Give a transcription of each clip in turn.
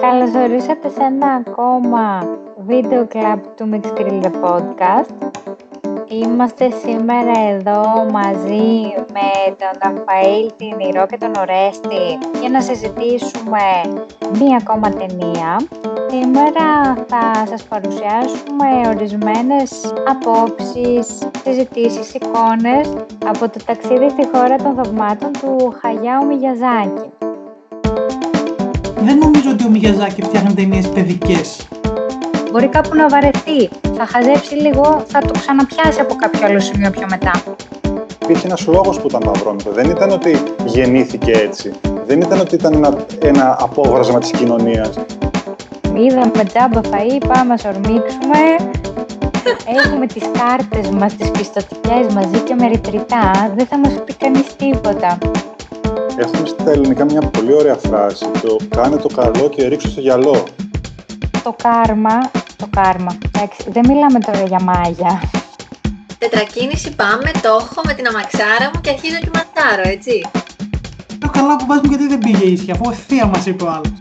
Καλώς ορίσατε σε ένα ακόμα βίντεο κλαμπ του Mixed Grill The Podcast. Είμαστε σήμερα εδώ μαζί με τον Ραφαήλ, την Ηρώ και τον Ορέστη για να συζητήσουμε μία ακόμα ταινία. Σήμερα θα σας παρουσιάσουμε ορισμένες απόψεις, συζητήσεις, εικόνες από το ταξίδι στη χώρα των θαυμάτων του Χαγιάου Μιγιαζάκη. Δεν νομίζω ότι ο Μιγιαζάκη φτιάχνει ταινίες παιδικές. Μπορεί κάπου να βαρεθεί, θα χαζέψει λίγο, θα το ξαναπιάσει από κάποιο άλλο σημείο πιο μετά. Υπήρχε ένας λόγος που ήταν μαυρόμητο. Δεν ήταν ότι γεννήθηκε έτσι. Δεν ήταν ότι ήταν ένα, ένα απόβρασμα της κοινωνίας. Είδαμε τζάμπα φαΐ, πάμε να σορμίξουμε. Έχουμε τις κάρτες μας, τις πιστοτικές μαζί και μετρητά. Δεν θα μας πει κανείς τίποτα. Έχουμε στα ελληνικά μια πολύ ωραία φράση. Το κάνε το καλό και ρίξω στο γυαλό. Το κάρμα, το κάρμα. Εντάξει, δεν μιλάμε τώρα για μάγια. Τετρακίνηση πάμε, το έχω με την αμαξάρα μου και αρχίζω και ματάρω, έτσι. Το καλά που βάζουμε γιατί δεν πήγε ίσια, αφού ευθεία μας είπε ο άλλος.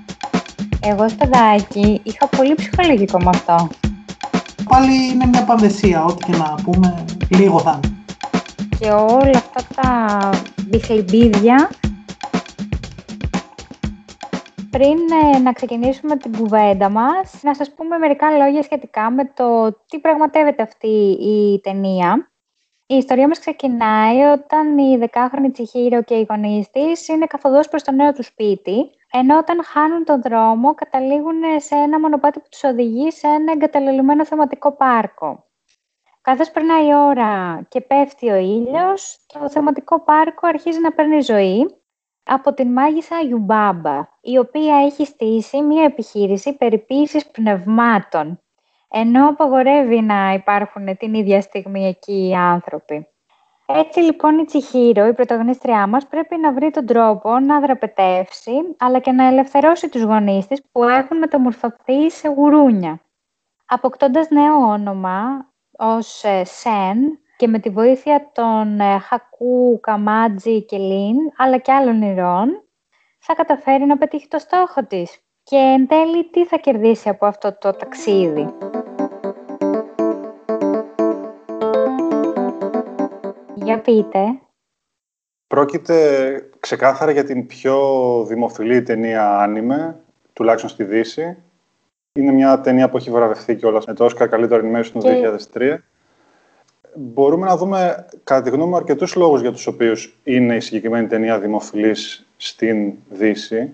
Εγώ ως παιδάκι είχα πολύ ψυχολογικό με αυτό. Πάλι είναι μια πανδεσία, ό,τι και να πούμε, λίγο θα είναι. Και όλα αυτά τα μπιχλιμπίδια πριν ε, να ξεκινήσουμε την κουβέντα μας, να σας πούμε μερικά λόγια σχετικά με το τι πραγματεύεται αυτή η ταινία. Η ιστορία μας ξεκινάει όταν η δεκάχρονη Τσιχύρο και οι γονείς της είναι καθοδός προς το νέο του σπίτι, ενώ όταν χάνουν τον δρόμο καταλήγουν σε ένα μονοπάτι που τους οδηγεί σε ένα εγκαταλελειμμένο θεματικό πάρκο. Καθώς περνάει η ώρα και πέφτει ο ήλιος, το θεματικό πάρκο αρχίζει να παίρνει ζωή από την μάγισσα Ιουμπάμπα, η οποία έχει στήσει μία επιχείρηση περιποίησης πνευμάτων, ενώ απαγορεύει να υπάρχουν την ίδια στιγμή εκεί οι άνθρωποι. Έτσι λοιπόν η Τσιχύρο, η πρωταγωνίστριά μας, πρέπει να βρει τον τρόπο να δραπετεύσει, αλλά και να ελευθερώσει τους γονείς της που έχουν μεταμορφωθεί σε γουρούνια. Αποκτώντας νέο όνομα ως ε, Σεν, και με τη βοήθεια των ε, Χακού, Καμάτζη και Λίν, αλλά και άλλων ηρών, θα καταφέρει να πετύχει το στόχο της. Και εν τέλει, τι θα κερδίσει από αυτό το ταξίδι; Για πείτε. Πρόκειται ξεκάθαρα για την πιο δημοφιλή ταινία άνιμε, τουλάχιστον στη Δύση. Είναι μια ταινία που έχει βραβευτεί κιόλας με το Oscar καλύτερο animation το 2003 μπορούμε να δούμε, κατά τη γνώμη μου, αρκετούς λόγους για τους οποίους είναι η συγκεκριμένη ταινία δημοφιλής στην Δύση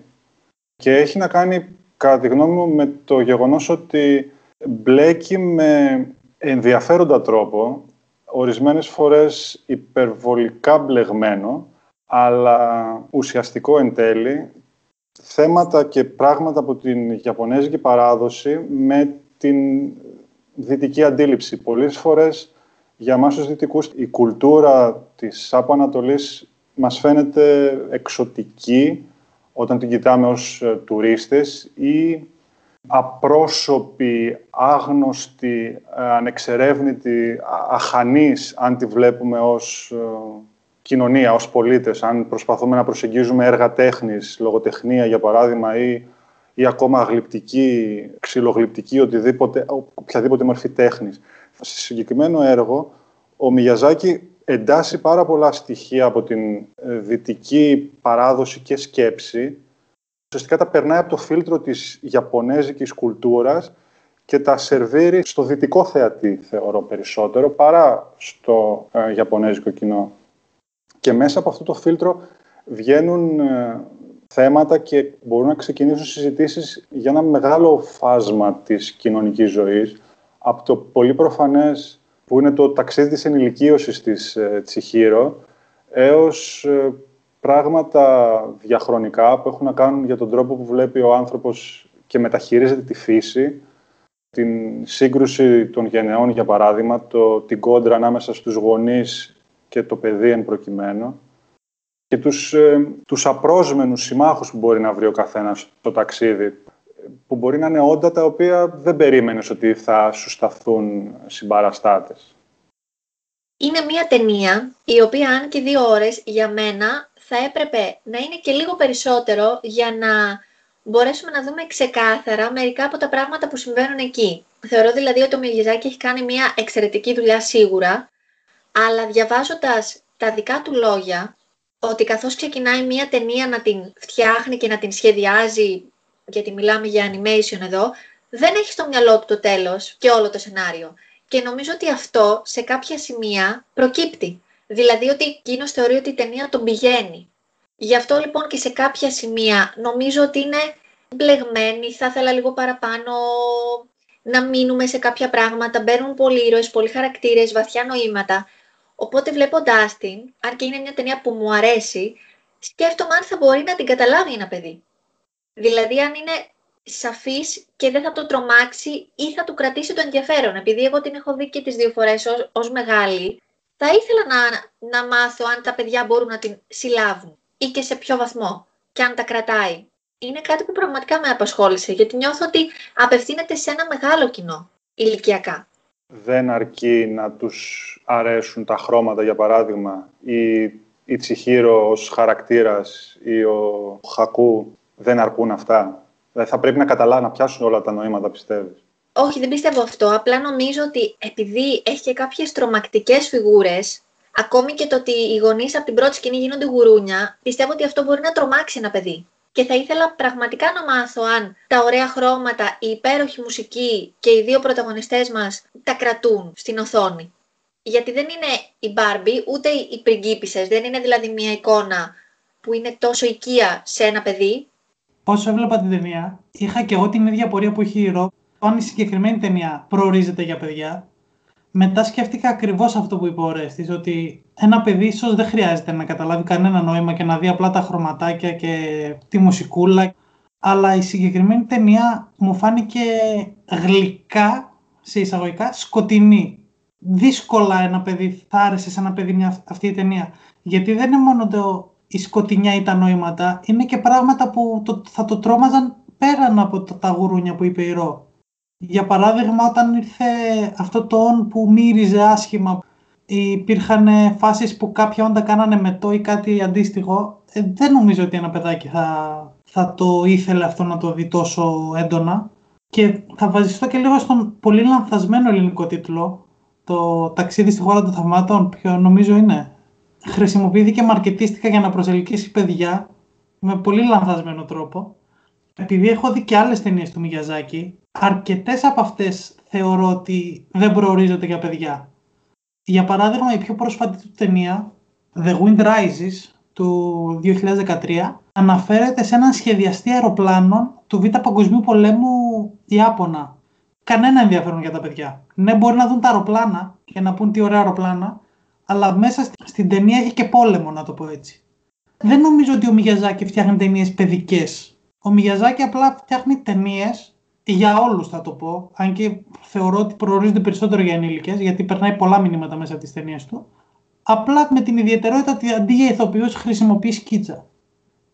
και έχει να κάνει, κατά τη γνώμη μου, με το γεγονός ότι μπλέκει με ενδιαφέροντα τρόπο, ορισμένες φορές υπερβολικά μπλεγμένο, αλλά ουσιαστικό εν τέλει, θέματα και πράγματα από την Ιαπωνέζικη παράδοση με την δυτική αντίληψη. Πολλές φορές για εμάς τους Δυτικούς η κουλτούρα της ΑΠΟ Ανατολής μας φαίνεται εξωτική όταν την κοιτάμε ως ε, τουρίστες ή απρόσωπη, άγνωστη, ε, ανεξερεύνητη, αχανής αν τη βλέπουμε ως ε, κοινωνία, ως πολίτες, αν προσπαθούμε να προσεγγίζουμε έργα τέχνης, λογοτεχνία για παράδειγμα ή, ή ακόμα γλυπτική, ξυλογλυπτική, οτιδήποτε, οποιαδήποτε μορφή τέχνης. Σε συγκεκριμένο έργο, ο Μιαζάκη εντάσσει πάρα πολλά στοιχεία από την ε, δυτική παράδοση και σκέψη. Ουσιαστικά τα περνάει από το φίλτρο της Ιαπωνέζικης κουλτούρας και τα σερβίρει στο δυτικό θεατή, θεωρώ περισσότερο, παρά στο ε, Ιαπωνέζικο κοινό. Και μέσα από αυτό το φίλτρο βγαίνουν ε, θέματα και μπορούν να ξεκινήσουν συζητήσεις για ένα μεγάλο φάσμα της κοινωνικής ζωής, από το πολύ προφανές που είναι το ταξίδι της ενηλικίωσης της ε, Τσιχύρο, έως ε, πράγματα διαχρονικά που έχουν να κάνουν για τον τρόπο που βλέπει ο άνθρωπος και μεταχειρίζεται τη φύση, την σύγκρουση των γενεών, για παράδειγμα, το, την κόντρα ανάμεσα στους γονείς και το παιδί εν προκειμένου, και τους, ε, τους απρόσμενους συμμάχους που μπορεί να βρει ο καθένας στο ταξίδι που μπορεί να είναι όντα τα οποία δεν περίμενες ότι θα σου σταθούν συμπαραστάτες. Είναι μια ταινία η οποία αν και δύο ώρες για μένα θα έπρεπε να είναι και λίγο περισσότερο για να μπορέσουμε να δούμε ξεκάθαρα μερικά από τα πράγματα που συμβαίνουν εκεί. Θεωρώ δηλαδή ότι ο Μιγιζάκη έχει κάνει μια εξαιρετική δουλειά σίγουρα, αλλά διαβάζοντας τα δικά του λόγια, ότι καθώς ξεκινάει μια ταινία να την φτιάχνει και να την σχεδιάζει, γιατί μιλάμε για animation εδώ, δεν έχει στο μυαλό του το τέλος και όλο το σενάριο. Και νομίζω ότι αυτό σε κάποια σημεία προκύπτει. Δηλαδή ότι εκείνος θεωρεί ότι η ταινία τον πηγαίνει. Γι' αυτό λοιπόν και σε κάποια σημεία νομίζω ότι είναι μπλεγμένη, θα ήθελα λίγο παραπάνω να μείνουμε σε κάποια πράγματα, μπαίνουν πολλοί ήρωες, πολλοί χαρακτήρες, βαθιά νοήματα. Οπότε βλέποντά την, αν και είναι μια ταινία που μου αρέσει, σκέφτομαι αν θα μπορεί να την καταλάβει ένα παιδί. Δηλαδή αν είναι σαφής και δεν θα το τρομάξει ή θα του κρατήσει το ενδιαφέρον. Επειδή εγώ την έχω δει και τις δύο φορές ως, ως μεγάλη, θα ήθελα να, να μάθω αν τα παιδιά μπορούν να την συλλάβουν ή και σε ποιο βαθμό και αν τα κρατάει. Είναι κάτι που πραγματικά με απασχόλησε, γιατί νιώθω ότι απευθύνεται σε ένα μεγάλο κοινό ηλικιακά. Δεν αρκεί να τους αρέσουν τα χρώματα, για παράδειγμα, ή η Τσιχύρο ως χαρακτήρας ή ο Χακού δεν αρκούν αυτά. Δηλαδή θα πρέπει να καταλάβουν, να πιάσουν όλα τα νοήματα, πιστεύεις. Όχι, δεν πιστεύω αυτό. Απλά νομίζω ότι επειδή έχει και κάποιες τρομακτικές φιγούρες, ακόμη και το ότι οι γονείς από την πρώτη σκηνή γίνονται γουρούνια, πιστεύω ότι αυτό μπορεί να τρομάξει ένα παιδί. Και θα ήθελα πραγματικά να μάθω αν τα ωραία χρώματα, η υπέροχη μουσική και οι δύο πρωταγωνιστές μας τα κρατούν στην οθόνη. Γιατί δεν είναι η Μπάρμπι, ούτε οι πριγκίπισσες, δεν είναι δηλαδή μια εικόνα που είναι τόσο οικία σε ένα παιδί. Όσο έβλεπα την ταινία, είχα και εγώ την ίδια πορεία που έχει η Ρο. Αν η συγκεκριμένη ταινία προορίζεται για παιδιά, μετά σκέφτηκα ακριβώς αυτό που είπε ο Ρέστης, ότι ένα παιδί ίσως δεν χρειάζεται να καταλάβει κανένα νόημα και να δει απλά τα χρωματάκια και τη μουσικούλα. Αλλά η συγκεκριμένη ταινία μου φάνηκε γλυκά, σε εισαγωγικά, σκοτεινή. Δύσκολα ένα παιδί θα άρεσε σε ένα παιδί μια, αυτή η ταινία. Γιατί δεν είναι μόνο το, η σκοτεινιά ή τα νόηματα, είναι και πράγματα που το, θα το τρόμαζαν πέραν από το, τα γουρούνια που είπε η Ρο. Για παράδειγμα, όταν ήρθε αυτό το «ον» που μύριζε άσχημα, υπήρχαν φάσεις που κάποια όντα κάνανε μετό ή κάτι αντίστοιχο, ε, δεν νομίζω ότι ένα παιδάκι θα, θα το ήθελε αυτό να το δει τόσο έντονα. Και θα βασιστώ και λίγο στον πολύ λανθασμένο ελληνικό τίτλο, το «Ταξίδι στη χώρα των θαυμάτων», ποιο νομίζω είναι. Χρησιμοποιήθηκε μαρκετίστικα για να προσελκύσει παιδιά με πολύ λανθασμένο τρόπο. Επειδή έχω δει και άλλες ταινίες του Μιγιαζάκη, αρκετές από αυτές θεωρώ ότι δεν προορίζονται για παιδιά. Για παράδειγμα, η πιο πρόσφατη του ταινία, The Wind Rises, του 2013, αναφέρεται σε έναν σχεδιαστή αεροπλάνων του Β' Παγκοσμίου Πολέμου Ιάπωνα. Κανένα ενδιαφέρον για τα παιδιά. Ναι, μπορεί να δουν τα αεροπλάνα και να πούν τι ωραία αεροπλάνα, αλλά μέσα στην ταινία έχει και πόλεμο, να το πω έτσι. Δεν νομίζω ότι ο Μιγιαζάκη φτιάχνει ταινίες παιδικές. Ο Μιγιαζάκη απλά φτιάχνει ταινίες για όλους, θα το πω. Αν και θεωρώ ότι προορίζονται περισσότερο για ενήλικες, γιατί περνάει πολλά μηνύματα μέσα από τις ταινίες του. Απλά με την ιδιαιτερότητα ότι αντί για ηθοποιούς χρησιμοποιείς σκίτσα.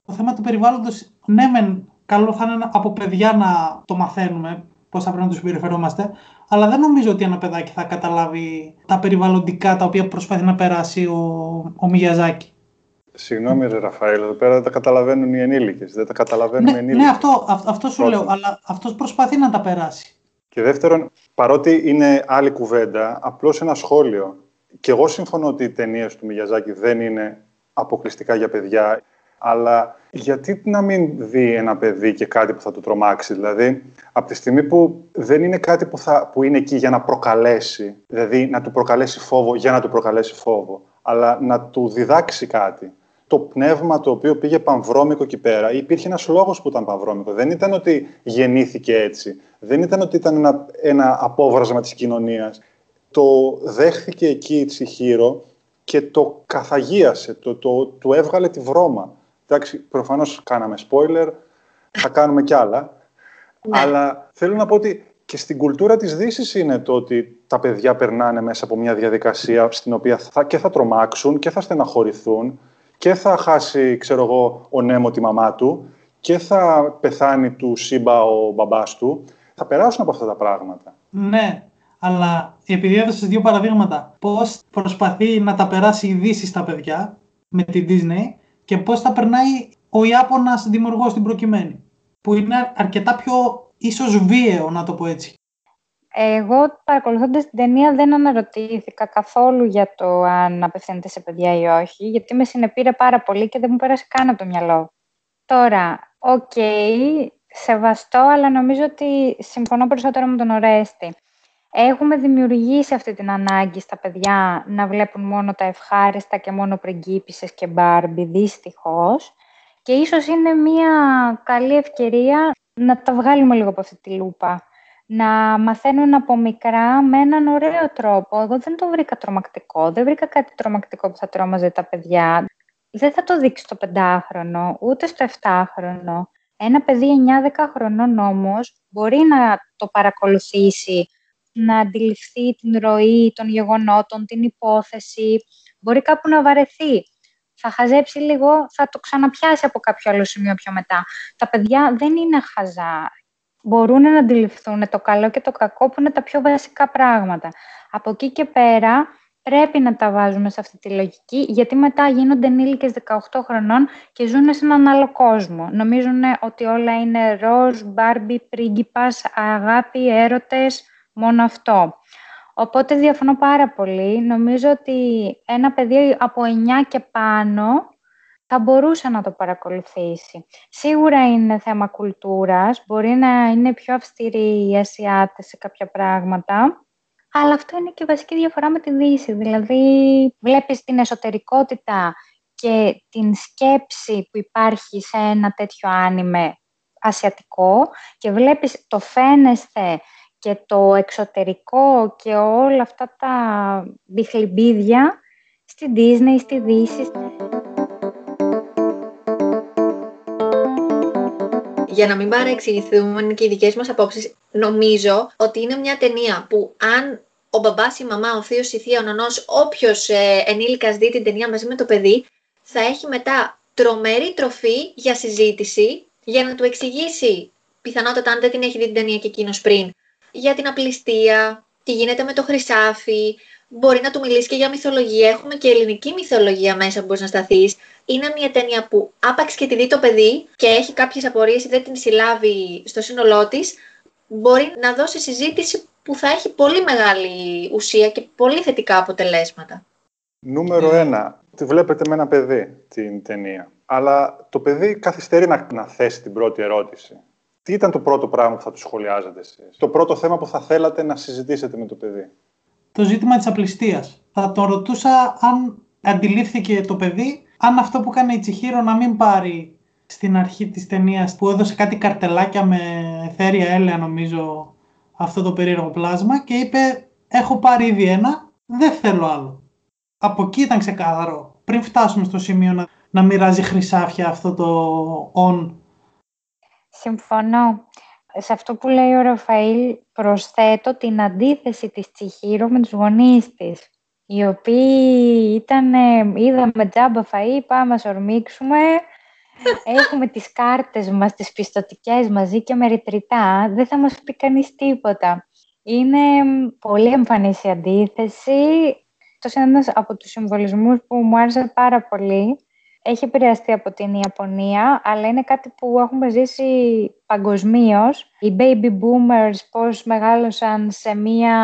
Το θέμα του περιβάλλοντος, ναι, μεν καλό θα είναι από παιδιά να το μαθαίνουμε πώ θα πρέπει να τους συμπεριφερόμαστε, αλλά δεν νομίζω ότι ένα παιδάκι θα καταλάβει τα περιβαλλοντικά τα οποία προσπαθεί να περάσει ο, ο Μιγιαζάκη. Συγγνώμη, ρε Ραφαήλ, εδώ πέρα δεν τα καταλαβαίνουν οι ενήλικες. Δεν τα καταλαβαίνουν ναι, οι ενήλικες. Ναι, αυτό, αυτό σου λέω, αλλά αυτός προσπαθεί να τα περάσει. Και δεύτερον, παρότι είναι άλλη κουβέντα, απλώς ένα σχόλιο. Και εγώ συμφωνώ ότι οι ταινίες του Μιγιαζάκη δεν είναι αποκλειστικά για παιδιά, αλλά γιατί να μην δει ένα παιδί και κάτι που θα το τρομάξει. Δηλαδή, από τη στιγμή που δεν είναι κάτι που, θα, που είναι εκεί για να προκαλέσει, δηλαδή να του προκαλέσει φόβο για να του προκαλέσει φόβο, αλλά να του διδάξει κάτι το πνεύμα το οποίο πήγε πανβρώμικο εκεί πέρα. Υπήρχε ένας λόγος που ήταν πανβρώμικο. Δεν ήταν ότι γεννήθηκε έτσι. Δεν ήταν ότι ήταν ένα, ένα απόβρασμα της κοινωνίας. Το δέχθηκε εκεί η Τσιχύρο και το καθαγίασε, το, το, του έβγαλε τη βρώμα. Εντάξει, προφανώς κάναμε spoiler, θα κάνουμε κι άλλα. Ναι. Αλλά θέλω να πω ότι και στην κουλτούρα της δύσης είναι το ότι τα παιδιά περνάνε μέσα από μια διαδικασία στην οποία θα, και θα τρομάξουν και θα στεναχωρηθούν και θα χάσει, ξέρω εγώ, ο Νέμο τη μαμά του και θα πεθάνει του Σύμπα ο μπαμπάς του. Θα περάσουν από αυτά τα πράγματα. Ναι, αλλά επειδή έδωσες δύο παραδείγματα, πώς προσπαθεί να τα περάσει η Δύση στα παιδιά με τη Disney και πώς τα περνάει ο Ιάπωνας δημιουργός στην προκειμένη. που είναι αρκετά πιο ίσως βίαιο, να το πω έτσι. Εγώ παρακολουθώντας την ταινία δεν αναρωτήθηκα καθόλου για το αν απευθύνεται σε παιδιά ή όχι, γιατί με συνεπήρε πάρα πολύ και δεν μου πέρασε καν από το μυαλό. Τώρα, okay, σεβαστό, αλλά νομίζω ότι συμφωνώ περισσότερο με τον Ορέστη. Έχουμε δημιουργήσει αυτή την ανάγκη στα παιδιά να βλέπουν μόνο τα ευχάριστα και μόνο πριγκίπισσες και Barbie, δυστυχώς. Και ίσως είναι μια καλή ευκαιρία να τα βγάλουμε λίγο από αυτή τη λούπα. Να μαθαίνουν από μικρά με έναν ωραίο τρόπο. Εγώ δεν το βρήκα τρομακτικό. Δεν βρήκα κάτι τρομακτικό που θα τρόμαζε τα παιδιά. Δεν θα το δείξει στο πεντάχρονο, ούτε στο εφτάχρονο. Ένα παιδί 9-10 χρονών όμως μπορεί να το παρακολουθήσει, να αντιληφθεί την ροή των γεγονότων, την υπόθεση. Μπορεί κάπου να βαρεθεί. Θα χαζέψει λίγο, θα το ξαναπιάσει από κάποιο άλλο σημείο πιο μετά. Τα παιδιά δεν είναι χαζά. Μπορούν να αντιληφθούν το καλό και το κακό που είναι τα πιο βασικά πράγματα. Από εκεί και πέρα πρέπει να τα βάζουμε σε αυτή τη λογική, γιατί μετά γίνονται ενήλικες 18 χρονών και ζουν σε έναν άλλο κόσμο. Νομίζουν ότι όλα είναι ροζ, μπάρμπι, πρίγκιπας, αγάπη, έρωτες, μόνο αυτό. Οπότε διαφωνώ πάρα πολύ. Νομίζω ότι ένα παιδί από 9 και πάνω θα μπορούσε να το παρακολουθήσει. Σίγουρα είναι θέμα κουλτούρας, μπορεί να είναι πιο αυστηροί οι Ασιάτες σε κάποια πράγματα, αλλά αυτό είναι και η βασική διαφορά με τη Δύση. Δηλαδή, βλέπεις την εσωτερικότητα και την σκέψη που υπάρχει σε ένα τέτοιο άνιμε ασιατικό και βλέπεις το φαίνεσθε και το εξωτερικό και όλα αυτά τα μπιχλιμπίδια στη Disney, στη Δύση. Για να μην παρεξηγηθούμε και οι δικές μας απόψεις, νομίζω ότι είναι μια ταινία που αν ο μπαμπάς, η μαμά, ο θείος, η θεία, ο νονός, όποιος ε, ενήλικας δει την ταινία μαζί με το παιδί, θα έχει μετά τρομερή τροφή για συζήτηση, για να του εξηγήσει, πιθανότατα αν δεν την έχει δει την ταινία και εκείνος πριν, για την απληστία, τι γίνεται με το χρυσάφι, μπορεί να του μιλήσεις και για μυθολογία. Έχουμε και ελληνική μυθολογία μέσα που μπορείς να σταθείς. Είναι μια ταινία που άπαξ και τη δει το παιδί και έχει κάποιες απορίες ή δεν την συλλάβει στο σύνολό της, μπορεί να δώσει συζήτηση που θα έχει πολύ μεγάλη ουσία και πολύ θετικά αποτελέσματα. Νούμερο ένα. Τη βλέπετε με ένα παιδί την ταινία. Αλλά το παιδί καθυστερεί να, να θέσει την πρώτη ερώτηση. Τι ήταν το πρώτο πράγμα που θα του σχολιάζετε εσείς, το πρώτο θέμα που θα θέλατε να συζητήσετε με το παιδί; Το ζήτημα της απληστίας. Θα το ρωτούσα αν αντιλήφθηκε το παιδί, αν αυτό που κάνει η Τσιχύρο να μην πάρει στην αρχή της ταινίας που έδωσε κάτι καρτελάκια με θέρια έλαια νομίζω αυτό το περίεργο πλάσμα και είπε έχω πάρει ήδη ένα, δεν θέλω άλλο. Από εκεί ήταν ξεκάθαρο. Πριν φτάσουμε στο σημείο να, να μοιράζει χρυσάφια αυτό το on Συμφωνώ. Σε αυτό που λέει ο Ραφαήλ προσθέτω την αντίθεση της Τσιχύρο με τους γονείς της, οι οποίοι ήταν, είδαμε τζάμπα φαΐ, πάμε να σορμίξουμε, έχουμε τις κάρτες μας, τις πιστοτικές μαζί και μεριτριτά, δεν θα μας πει κανείς τίποτα. Είναι πολύ εμφανής η αντίθεση. Το είναι ένας από τους συμβολισμούς που μου άρεσε πάρα πολύ έχει επηρεαστεί από την Ιαπωνία, αλλά είναι κάτι που έχουμε ζήσει παγκοσμίως. Οι baby boomers πώς μεγάλωσαν σε μια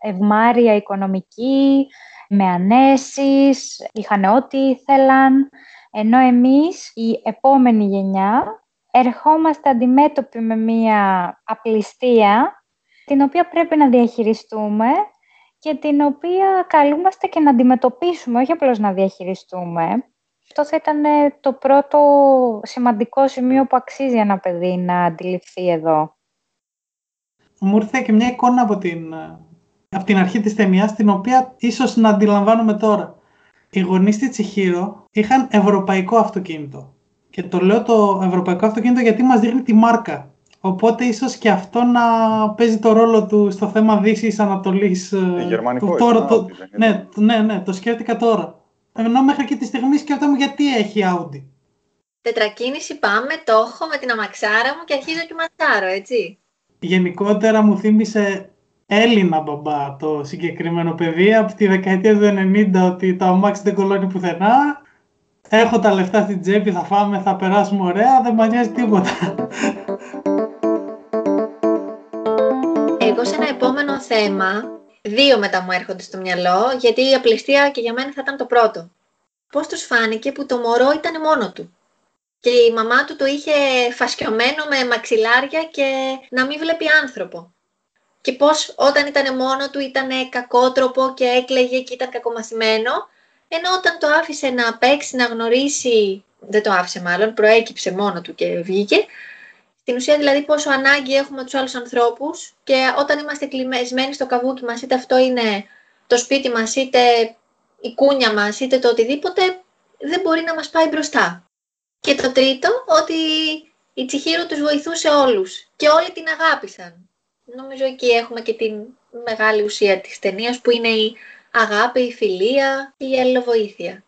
ευμάρεια οικονομική, με ανέσεις, είχαν ό,τι ήθελαν, ενώ εμείς, η επόμενη γενιά, ερχόμαστε αντιμέτωποι με μια απληστία, την οποία πρέπει να διαχειριστούμε και την οποία καλούμαστε και να αντιμετωπίσουμε, όχι απλώς να διαχειριστούμε. Αυτό θα ήταν ε, το πρώτο σημαντικό σημείο που αξίζει ένα παιδί να αντιληφθεί εδώ. Μου ήρθε και μια εικόνα από την, ε, από την αρχή της ταινίας, την οποία ίσως να αντιλαμβάνουμε τώρα. Οι γονείς της Τσιχύρο είχαν ευρωπαϊκό αυτοκίνητο. Και το λέω το ευρωπαϊκό αυτοκίνητο γιατί μας δείχνει τη μάρκα. Οπότε ίσως και αυτό να παίζει το ρόλο του στο θέμα Δύσης Ανατολής. Ε, γερμανικό τώρα, το, ναι, ναι, ναι, το σκέφτηκα τώρα. Ενώ μέχρι και τη στιγμή σκέφτομαι γιατί έχει Audi; Τετρακίνηση πάμε, το έχω με την αμαξάρα μου και αρχίζω και ματσάρω, έτσι. Γενικότερα μου θύμισε Έλληνα μπαμπά το συγκεκριμένο παιδί από τη δεκαετία του 90 ότι το αμάξι δεν κολώνει πουθενά. Έχω τα λεφτά στην τσέπη, θα φάμε, θα περάσουμε ωραία, δεν μανιάζει τίποτα. Εγώ σε ένα επόμενο θέμα δύο μετά μου έρχονται στο μυαλό, γιατί η απληστία και για μένα θα ήταν το πρώτο. Πώς τους φάνηκε που το μωρό ήταν μόνο του. Και η μαμά του το είχε φασκιωμένο με μαξιλάρια και να μην βλέπει άνθρωπο. Και πώς όταν ήταν μόνο του ήταν κακότροπο και έκλαιγε και ήταν κακομαθημένο, ενώ όταν το άφησε να παίξει, να γνωρίσει, δεν το άφησε μάλλον, προέκυψε μόνο του και βγήκε, στην ουσία δηλαδή πόσο ανάγκη έχουμε τους άλλους ανθρώπους και όταν είμαστε κλεισμένοι στο καβούκι μας, είτε αυτό είναι το σπίτι μας, είτε η κούνια μας, είτε το οτιδήποτε, δεν μπορεί να μας πάει μπροστά. Και το τρίτο, ότι η Τσιχίρο τους βοηθούσε όλους και όλοι την αγάπησαν. Νομίζω εκεί έχουμε και την μεγάλη ουσία της ταινίας που είναι η αγάπη, η φιλία, η αλληλοβοήθεια.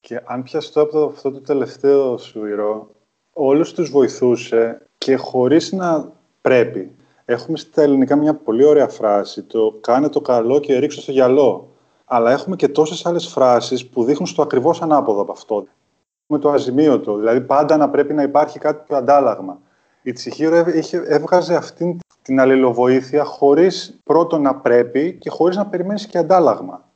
Και αν πιαστώ από αυτό το τελευταίο σου ηρώ, όλους τους βοηθούσε και χωρίς να πρέπει. Έχουμε στα ελληνικά μια πολύ ωραία φράση, το «κάνε το καλό και ρίξω στο γυαλό». Αλλά έχουμε και τόσες άλλες φράσεις που δείχνουν στο ακριβώς ανάποδο από αυτό. Με το αζημίωτο, δηλαδή πάντα να πρέπει να υπάρχει κάτι πιο αντάλλαγμα. Η Τσιχύρο έβγαζε αυτήν την αλληλοβοήθεια χωρίς πρώτον να πρέπει και χωρίς να περιμένεις και αντάλλαγμα.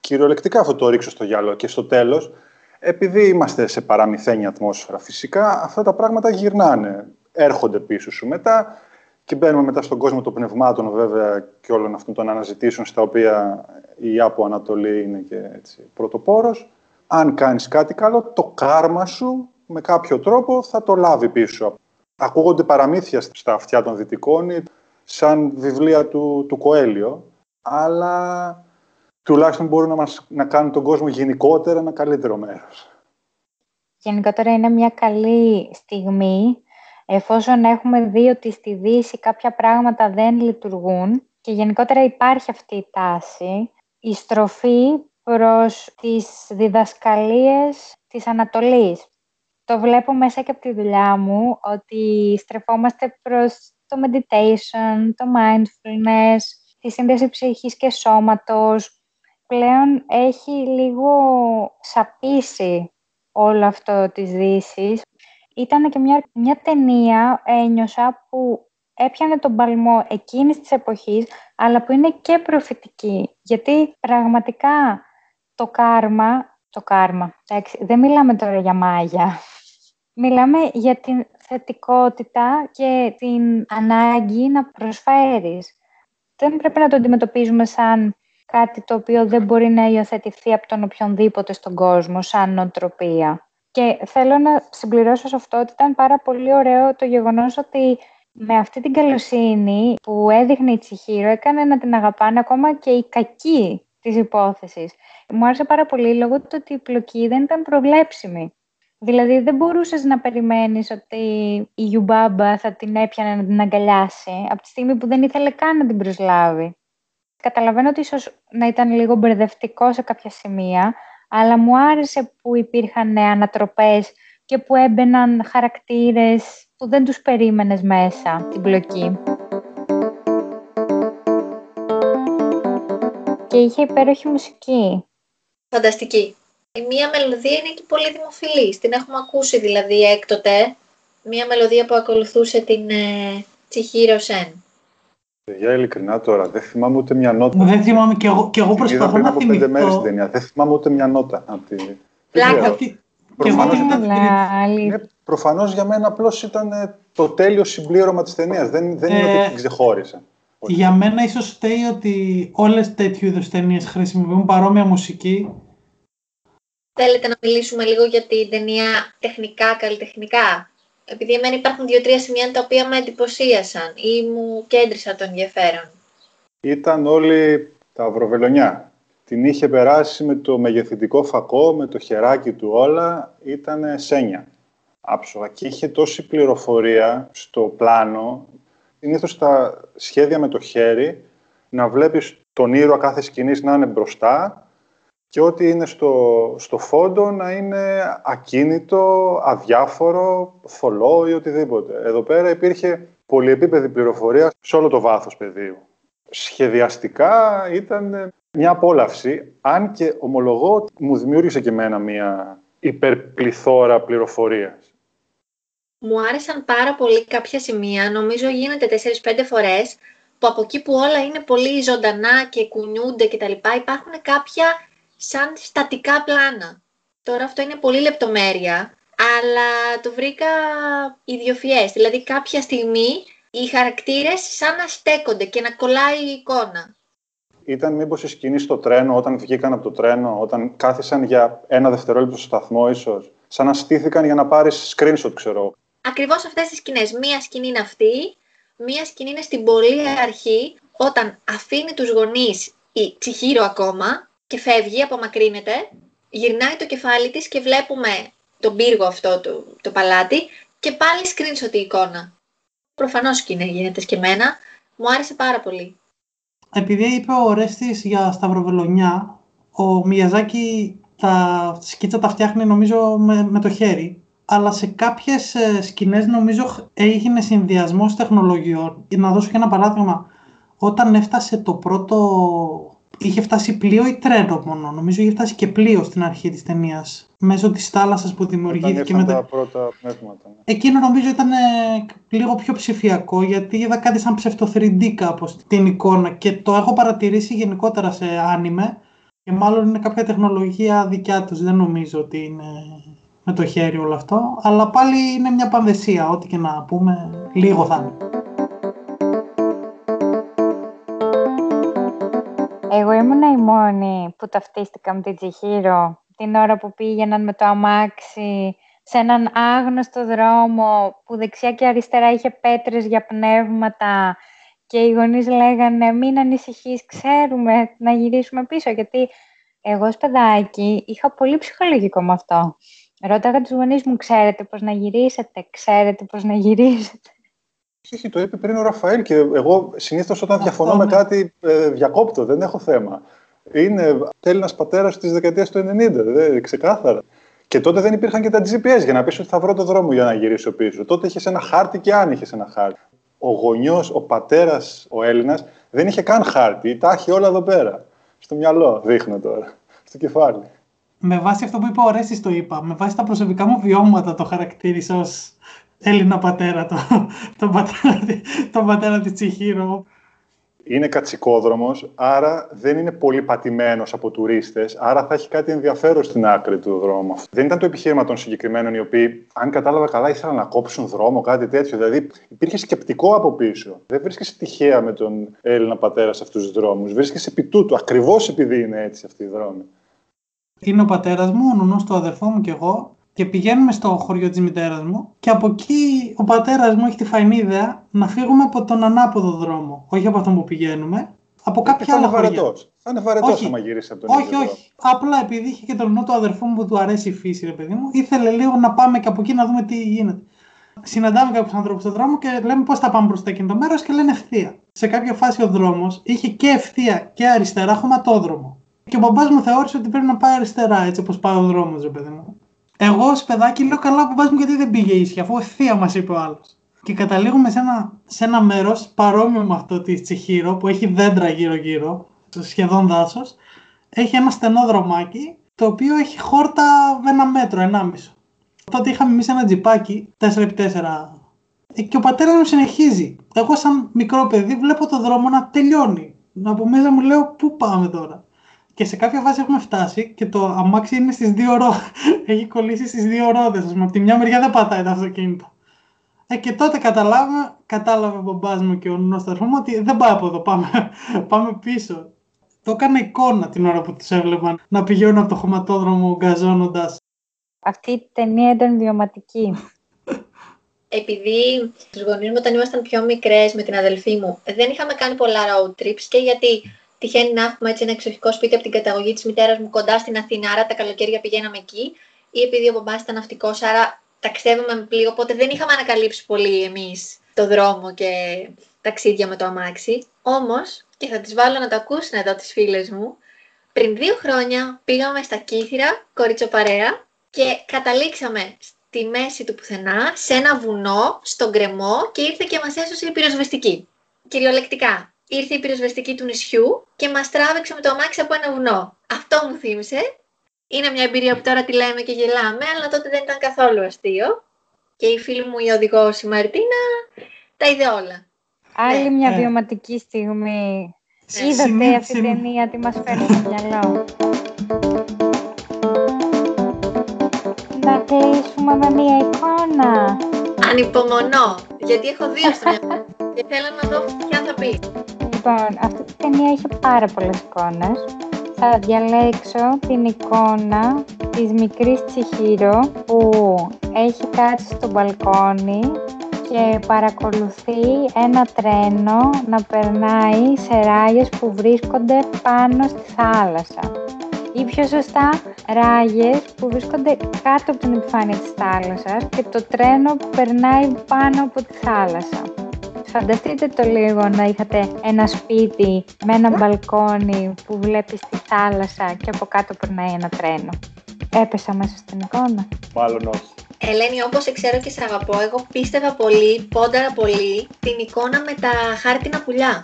Κυριολεκτικά αυτό το ρίξω στο γυαλό και στο τέλος, επειδή είμαστε σε παραμυθένια ατμόσφαιρα φυσικά, αυτά τα πράγματα γυρνάνε, έρχονται πίσω σου μετά και μπαίνουμε μετά στον κόσμο των πνευμάτων βέβαια και όλων αυτών των αναζητήσεων στα οποία η Άπο Ανατολή είναι και έτσι πρωτοπόρος. Αν κάνεις κάτι καλό, το κάρμα σου με κάποιο τρόπο θα το λάβει πίσω. Ακούγονται παραμύθια στα αυτιά των δυτικών σαν βιβλία του, του Κοέλιο, αλλά τουλάχιστον μπορούν να, μας, να κάνουν τον κόσμο γενικότερα ένα καλύτερο μέρος. Γενικότερα είναι μια καλή στιγμή εφόσον έχουμε δει ότι στη Δύση κάποια πράγματα δεν λειτουργούν και γενικότερα υπάρχει αυτή η τάση, η στροφή προς τις διδασκαλίες της Ανατολής. Το βλέπω μέσα και από τη δουλειά μου ότι στρεφόμαστε προς το meditation, το mindfulness, τη σύνδεση ψυχής και σώματος. Πλέον έχει λίγο σαπίσει όλο αυτό της δύσης. Ήταν και μια, μια ταινία, ένιωσα, που έπιανε τον παλμό εκείνης της εποχής, αλλά που είναι και προφητική. Γιατί πραγματικά το κάρμα, το κάρμα, εντάξει, δεν μιλάμε τώρα για μάγια, μιλάμε για την θετικότητα και την ανάγκη να προσφέρεις. Δεν πρέπει να το αντιμετωπίζουμε σαν κάτι το οποίο δεν μπορεί να υιοθετηθεί από τον οποιονδήποτε στον κόσμο, σαν νοοτροπία. Και θέλω να συμπληρώσω σε αυτό ότι ήταν πάρα πολύ ωραίο το γεγονός ότι με αυτή την καλοσύνη που έδειχνε η Τσιχύρο έκανε να την αγαπάνε ακόμα και οι κακοί της υπόθεσης. Μου άρεσε πάρα πολύ λόγω του ότι η πλοκή δεν ήταν προβλέψιμη. Δηλαδή δεν μπορούσες να περιμένεις ότι η Ιουμπάμπα θα την έπιανε να την αγκαλιάσει από τη στιγμή που δεν ήθελε καν να την προσλάβει. Καταλαβαίνω ότι ίσως να ήταν λίγο μπερδευτικό σε κάποια σημεία, αλλά μου άρεσε που υπήρχαν ανατροπές και που έμπαιναν χαρακτήρες που δεν τους περίμενες μέσα την πλοκή. Και είχε υπέροχη μουσική. Φανταστική η μία μελωδία είναι και πολύ δημοφιλής. Την έχουμε ακούσει δηλαδή έκτοτε. Μία μελωδία που ακολουθούσε την ε, Τσιχύρο Σεν. Για ειλικρινά τώρα, δεν θυμάμαι ούτε μια νότα. Δεν θυμάμαι και εγώ, και εγώ προσπαθώ πριν να από θυμηθώ. πέντε μέρες την ταινία. Δεν θυμάμαι ούτε μια νότα. Από τη... Δεν Πλάκα. ξέρω. Και και εγώ Προφανώς την ήταν- είδα Ναι, προφανώς για μένα απλώς ήταν ε, το τέλειο συμπλήρωμα της ταινίας. Δεν, δεν είναι Ε, ότι την ξεχώρισα. Όχι. Για μένα ίσως φταίει ότι όλες τέτοιου είδους ταινίες χρησιμοποιούν παρόμοια μουσική. Θέλετε να μιλήσουμε λίγο για την ταινία τεχνικά, καλλιτεχνικά; Επειδή εμένα υπάρχουν δύο-τρία σημεία τα οποία με εντυπωσίασαν ή μου κέντρισαν το ενδιαφέρον. Ήταν όλοι τα αυροβελονιά. Την είχε περάσει με το μεγεθυντικό φακό, με το χεράκι του όλα, ήταν σένια. Άψογα. Και είχε τόση πληροφορία στο πλάνο. Συνήθως τα σχέδια με το χέρι, να βλέπεις τον ήρωα κάθε σκηνής να είναι μπροστά και ό,τι είναι στο, στο φόντο να είναι ακίνητο, αδιάφορο, θολό ή οτιδήποτε. Εδώ πέρα υπήρχε πολυεπίπεδη πληροφορία σε όλο το βάθος πεδίου. Σχεδιαστικά ήταν μια απόλαυση, αν και ομολογώ ότι μου δημιούργησε και εμένα μια υπερπληθώρα πληροφορίας. Μου άρεσαν πάρα πολύ κάποια σημεία, νομίζω γίνεται 4-5 φορές, που από εκεί που όλα είναι πολύ ζωντανά και κουνιούνται κτλ. υπάρχουν κάποια σαν στατικά πλάνα. Τώρα αυτό είναι πολύ λεπτομέρεια, αλλά το βρήκα ιδιοφιές. Δηλαδή κάποια στιγμή οι χαρακτήρες σαν να στέκονται και να κολλάει η εικόνα. Ήταν μήπως η σκηνή στο τρένο, όταν βγήκαν από το τρένο, όταν κάθισαν για ένα δευτερόλεπτο στο σταθμό, ίσως. Σαν να στήθηκαν για να πάρεις screenshot, ξέρω. Ακριβώς αυτές τις σκηνές. Μία σκηνή είναι αυτή, μία σκηνή είναι στην πολύ αρχή, όταν αφήνει τους γονείς η Τσιχύρο ακόμα και φεύγει, απομακρύνεται, γυρνάει το κεφάλι της και βλέπουμε τον πύργο αυτό, το, το παλάτι και πάλι screenshot η εικόνα. Προφανώς και είναι, γίνεται σκεμμένα. Μου άρεσε πάρα πολύ. Επειδή είπε ο Ρέστης για σταυροβελονιά, ο Μιαζάκη τα σκίτσα τα φτιάχνει νομίζω με, με το χέρι. Αλλά σε κάποιες ε, σκηνές νομίζω έγινε συνδυασμός τεχνολογιών. Για να δώσω και ένα παράδειγμα. Όταν έφτασε το πρώτο είχε φτάσει πλοίο ή τρένο μόνο. Νομίζω είχε φτάσει και πλοίο στην αρχή της ταινίας. Μέσω της θάλασσας που δημιουργήθηκε. με τα πρώτα πνεύματα. Ναι. Εκείνο νομίζω ήταν ε, λίγο πιο ψηφιακό γιατί είδα κάτι σαν ψευτο 3D κάπως την εικόνα και το έχω παρατηρήσει γενικότερα σε άνιμε και μάλλον είναι κάποια τεχνολογία δικιά τους. Δεν νομίζω ότι είναι με το χέρι όλο αυτό. Αλλά πάλι είναι μια πανδεσία. Ό,τι και να πούμε, λίγο θα είναι. Εγώ ήμουν η μόνη που ταυτίστηκα με την Τσιχύρο την ώρα που πήγαιναν με το αμάξι σε έναν άγνωστο δρόμο που δεξιά και αριστερά είχε πέτρες για πνεύματα και οι γονείς λέγανε μην ανησυχείς, ξέρουμε να γυρίσουμε πίσω γιατί εγώ ως παιδάκι είχα πολύ ψυχολογικό με αυτό. Ρώταγα τους γονείς μου, ξέρετε πώς να γυρίσετε, ξέρετε πώς να γυρίσετε. Όχι, το είπε πριν ο Ραφαήλ και εγώ συνήθως όταν διαφωνώ με κάτι ε, διακόπτω, δεν έχω θέμα. Είναι Έλληνα πατέρας της δεκαετίας του 90, δε, ξεκάθαρα. Και τότε δεν υπήρχαν και τα GPS για να πεις ότι θα βρω το δρόμο για να γυρίσω πίσω. Τότε είχες ένα χάρτη και αν είχες ένα χάρτη. Ο γονιός, ο πατέρας, ο Έλληνας δεν είχε καν χάρτη. Τα έχει όλα εδώ πέρα. Στο μυαλό, δείχνω τώρα. Στο κεφάλι. Με βάση αυτό που είπα, ο Ρέστης το είπα. Με βάση τα προσωπικά μου βιώματα το χαρακτήρισα ως Έλληνα πατέρα, το, τον πατέρα, το πατέρα της Τσιχύρο. Είναι κατσικόδρομος, άρα δεν είναι πολύ πατημένος από τουρίστες, άρα θα έχει κάτι ενδιαφέρον στην άκρη του δρόμου. Δεν ήταν το επιχείρημα των συγκεκριμένων, οι οποίοι, αν κατάλαβα καλά, ήθελαν να κόψουν δρόμο, κάτι τέτοιο. Δηλαδή, υπήρχε σκεπτικό από πίσω. Δεν βρίσκεσαι τυχαία με τον Έλληνα πατέρα σε αυτούς τους δρόμους. Βρίσκεσαι επί τούτου, ακριβώς επειδή είναι έτσι αυτοί οι δρόμοι. Είναι ο πατέρας μου, ο νονό του αδερφό μου και εγώ και πηγαίνουμε στο χωριό της μητέρας μου και από εκεί ο πατέρας μου έχει τη φαϊνή ιδέα να φύγουμε από τον ανάποδο δρόμο, όχι από αυτόν που πηγαίνουμε, από κάποια άλλα χωριά. Θα είναι βαρετός άμα γυρίσει από τον Όχι, όχι. όχι. Απλά επειδή είχε και τον νου του αδερφού μου που του αρέσει η φύση, ρε παιδί μου, ήθελε λίγο να πάμε και από εκεί να δούμε τι γίνεται. Συναντάμε κάποιους ανθρώπους στον δρόμο και λέμε πώς θα πάμε προς το εκείνο μέρος και λένε ευθεία. Σε κάποια φάση ο δρόμος είχε και ευθεία και αριστερά χωματόδρομο. Και ο μπαμπάς μου θεώρησε ότι πρέπει να πάει αριστερά, έτσι όπως πάει ο δρόμος, ρε παιδί μου. Εγώ ως παιδάκι λέω καλά που μου γιατί δεν πήγε ίσια, αφού ευθεία μας είπε ο άλλος. Και καταλήγουμε σε ένα, σε ένα μέρος παρόμοιο με αυτό της Τσιχύρο που έχει δέντρα γύρω-γύρω, σχεδόν δάσος. Έχει ένα στενό δρομάκι το οποίο έχει χόρτα ένα μέτρο, ενάμισο. Τότε είχαμε εμείς ένα τζιπάκι 4x4 ε, και ο πατέρας μου συνεχίζει. Εγώ, σαν μικρό παιδί, βλέπω το δρόμο να τελειώνει. Από μέσα μου λέω, Πού πάμε τώρα; Και σε κάποια φάση έχουμε φτάσει και το αμάξι είναι στις δύο ρόδες. Έχει κολλήσει στις δύο ρόδες. Ας πούμε. Από τη μια μεριά δεν πατάει το αυτοκίνητο. Ε, και τότε καταλάβα, κατάλαβε ο μπαμπάς μου και ο νόσταρχος μου ότι δεν πάει από εδώ, πάμε, πάμε πίσω. Το έκανα εικόνα την ώρα που τους έβλεπαν να πηγαίνουν από το χωματόδρομο γκαζώνοντας. Αυτή η ταινία ήταν βιωματική. Επειδή τους γονείς μου όταν ήμασταν πιο μικρές με την αδελφή μου δεν είχαμε κάνει πολλά road trips και γιατί τυχαίνει να έχουμε έτσι ένα εξοχικό σπίτι από την καταγωγή της μητέρας μου κοντά στην Αθήνα, άρα τα καλοκαίρια πηγαίναμε εκεί. Ή επειδή ο μπαμπάς ήταν ναυτικός, άρα ταξιδεύαμε με πλοίο, οπότε δεν είχαμε ανακαλύψει πολύ εμείς το δρόμο και ταξίδια με το αμάξι. Όμως, και θα τις βάλω να το ακούσουν εδώ τις φίλες μου, πριν δύο χρόνια πήγαμε στα Κύθυρα, κοριτσοπαρέα, και καταλήξαμε στη μέση του πουθενά, σε ένα βουνό, στον κρεμό και ήρθε και μας έσωσε η πυροσβεστική. Κυριολεκτικά ήρθε η πυροσβεστική του νησιού και μας τράβηξε με το αμάξι από ένα βουνό. Αυτό μου θύμισε. Είναι μια εμπειρία που τώρα τη λέμε και γελάμε, αλλά τότε δεν ήταν καθόλου αστείο. Και η φίλη μου η οδηγός η Μαρτίνα τα είδε όλα. Άλλη μια Ε. βιωματική στιγμή. Ε, Είδατε σημείο- αυτή την σημείο- ταινία τι μας φέρνει στο μυαλό. Να κλείσουμε με μια εικόνα. Ανυπομονώ, γιατί έχω δύο στο μυαλό και θέλω να δω ποια θα πει. Λοιπόν, αυτή η ταινία είχε πάρα πολλές εικόνες. Θα διαλέξω την εικόνα της μικρής Τσιχύρο που έχει κάτσει στο μπαλκόνι και παρακολουθεί ένα τρένο να περνάει σε ράγες που βρίσκονται πάνω στη θάλασσα. Ή πιο σωστά, ράγες που βρίσκονται κάτω από την επιφάνεια της θάλασσας και το τρένο περνάει πάνω από τη θάλασσα. Φανταστείτε το λίγο να είχατε ένα σπίτι με ένα μπαλκόνι που βλέπεις τη θάλασσα και από κάτω περνάει ένα τρένο. Έπεσα μέσα στην εικόνα. Μάλλον όχι. Ελένη, όπως σε ξέρω και σε αγαπώ, εγώ πίστευα πολύ, πόνταρα πολύ, την εικόνα με τα χάρτινα πουλιά.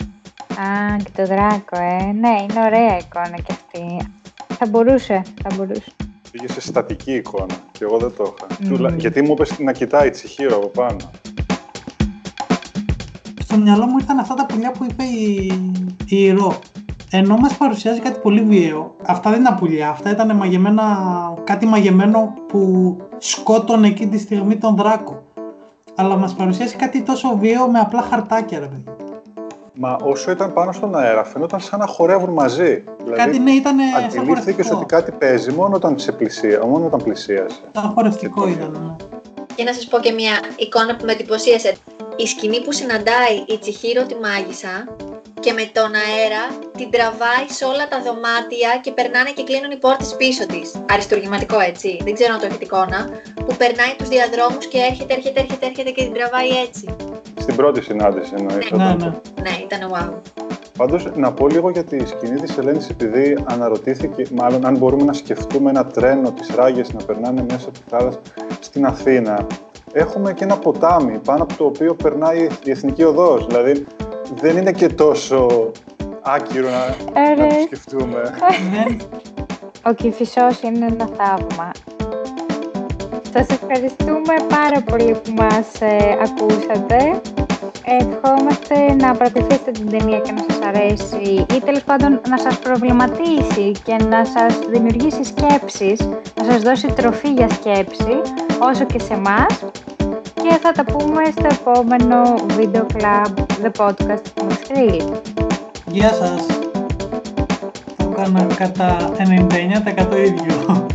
Α, και το δράκο, ε. Ναι, είναι ωραία εικόνα κι αυτή. Θα μπορούσε, θα μπορούσε. Πήγε σε στατική εικόνα και εγώ δεν το είχα. Μμμ. Τουλα- Γιατί μου είπες να κοιτάει τσιχύρο από πάνω. Στο μυαλό μου ήρθαν αυτά τα πουλιά που είπε η, η Ρο. Ενώ μας παρουσιάζει κάτι πολύ βίαιο, αυτά δεν ήταν πουλιά, αυτά ήταν μαγεμένα, κάτι μαγεμένο που σκότωνε εκείνη τη στιγμή τον δράκο. Αλλά μας παρουσιάζει κάτι τόσο βίαιο με απλά χαρτάκια, ρε παιδί. Μα όσο ήταν πάνω στον αέρα, φαινόταν σαν να χορεύουν μαζί. Δηλαδή, Κάτι ναι, ήταν σαν αντιλήφθηκες χορευτικό. ότι κάτι παίζει μόνο όταν, σε πλησία, μόνο όταν πλησίασε. Σαν χορευτικό Και το ήταν, ναι. Και να σας πω και μια εικόνα που με εντυπωσίασε. Η σκηνή που συναντάει η Τσιχύρο τη μάγισσα και με τον αέρα την τραβάει σε όλα τα δωμάτια και περνάνε και κλείνουν οι πόρτες πίσω της. Αριστουργηματικό έτσι, δεν ξέρω αν το έχετε εικόνα. Που περνάει τους διαδρόμους και έρχεται, έρχεται, έρχεται, έρχεται και την τραβάει έτσι. Στην πρώτη συνάντηση εννοείς. Ναι, όταν ναι. Ναι, ήταν wow. Πάντως, να πω λίγο για τη σκηνή της Ελένης, επειδή αναρωτήθηκε, μάλλον αν μπορούμε να σκεφτούμε ένα τρένο της Ράγες να περνάνε μέσα από τη θάλασσα στην Αθήνα. Έχουμε και ένα ποτάμι πάνω από το οποίο περνάει η Εθνική Οδός. Δηλαδή, δεν είναι και τόσο άκυρο να, να Ωραία. το σκεφτούμε. Δεν- Ο Κηφισός είναι ένα θαύμα. Σας ευχαριστούμε πάρα πολύ που μας ε, ακούσατε. Ευχόμαστε να παρακολουθήσετε την ταινία και να σας αρέσει ή τέλος πάντων να σας προβληματίσει και να σας δημιουργήσει σκέψεις, να σας δώσει τροφή για σκέψη όσο και σε εμάς. Και θα τα πούμε στο επόμενο Video Club, the podcast του Μαστρίλ. Γεια σας. Το έκανα κατά 99% ίδιο.